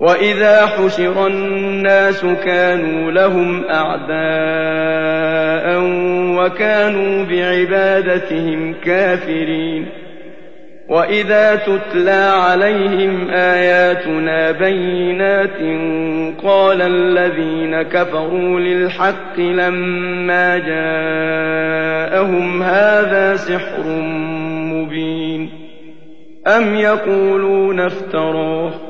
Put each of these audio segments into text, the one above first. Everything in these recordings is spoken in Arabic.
وإذا حشر الناس كانوا لهم أعداء وكانوا بعبادتهم كافرين وإذا تتلى عليهم آياتنا بينات قال الذين كفروا للحق لما جاءهم هذا سحر مبين أم يقولون افتراه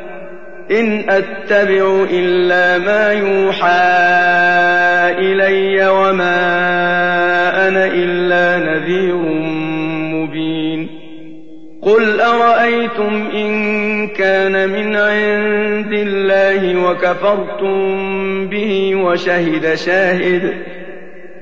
إن أتبع إلا ما يوحى إلي وما أنا إلا نذير مبين. قل أرأيتم إن كان من عند الله وكفرتم به وشهد شاهد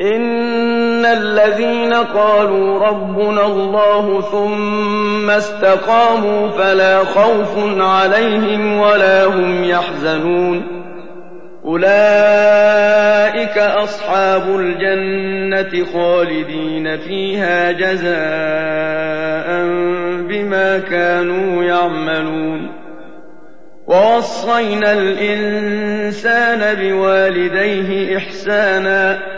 إن الذين قالوا ربنا الله ثم استقاموا فلا خوف عليهم ولا هم يحزنون أولئك أصحاب الجنة خالدين فيها جزاء بما كانوا يعملون ووصينا الإنسان بوالديه إحسانا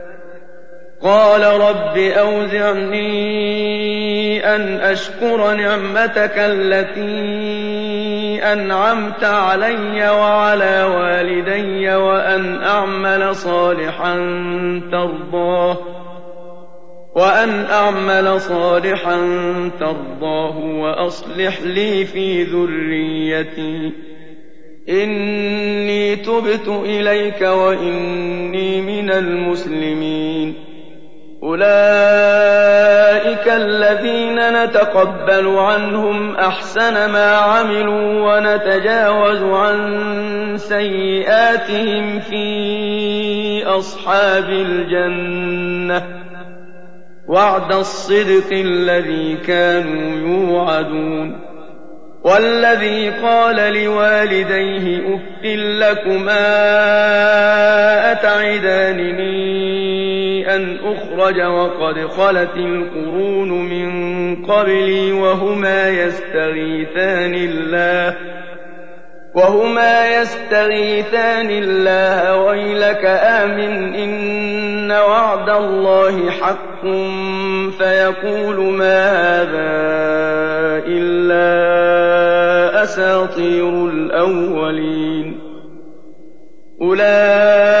قال رب أوزعني أن أشكر نعمتك التي أنعمت علي وعلى والدي وأن أعمل صالحا ترضاه وأن أعمل صالحا ترضاه وأصلح لي في ذريتي. إني تبت إليك وإني من المسلمين. أولئك الذين نتقبل عنهم أحسن ما عملوا ونتجاوز عن سيئاتهم في أصحاب الجنة. وعد الصدق الذي كانوا يوعدون. والذي قال لوالديه أف لكما أتعدانني أن أخرج وقد خلت القرون من قبلي وهما يستغيثان الله وهما يستغيثان الله ويلك آمن إن وعد الله حق فيقول ما هذا إلا أساطير الأولين. أولئك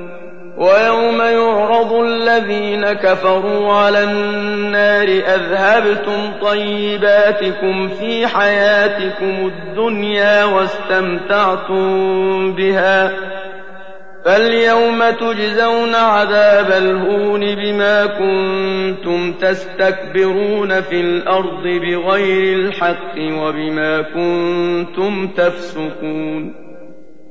ويوم يعرض الذين كفروا على النار أذهبتم طيباتكم في حياتكم الدنيا واستمتعتم بها فاليوم تجزون عذاب الهون بما كنتم تستكبرون في الأرض بغير الحق وبما كنتم تفسقون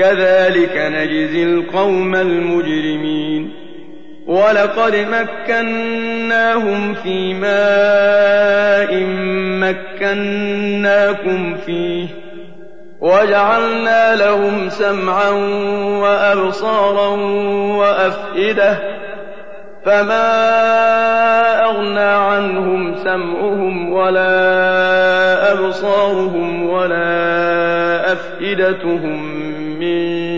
كذلك نجزي القوم المجرمين. ولقد مكناهم في ماء مكناكم فيه وجعلنا لهم سمعا وأبصارا وأفئدة فما أغنى عنهم سمعهم ولا أبصارهم ولا أفئدتهم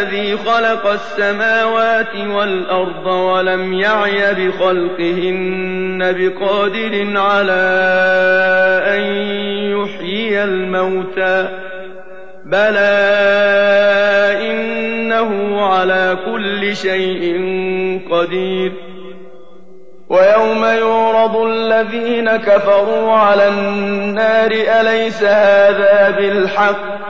الذي خلق السماوات والأرض ولم يعي بخلقهن بقادر على أن يحيي الموتى بلى إنه على كل شيء قدير. ويوم يعرض الذين كفروا على النار أليس هذا بالحق؟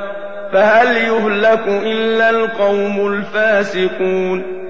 فهل يهلك إلا القوم الفاسقون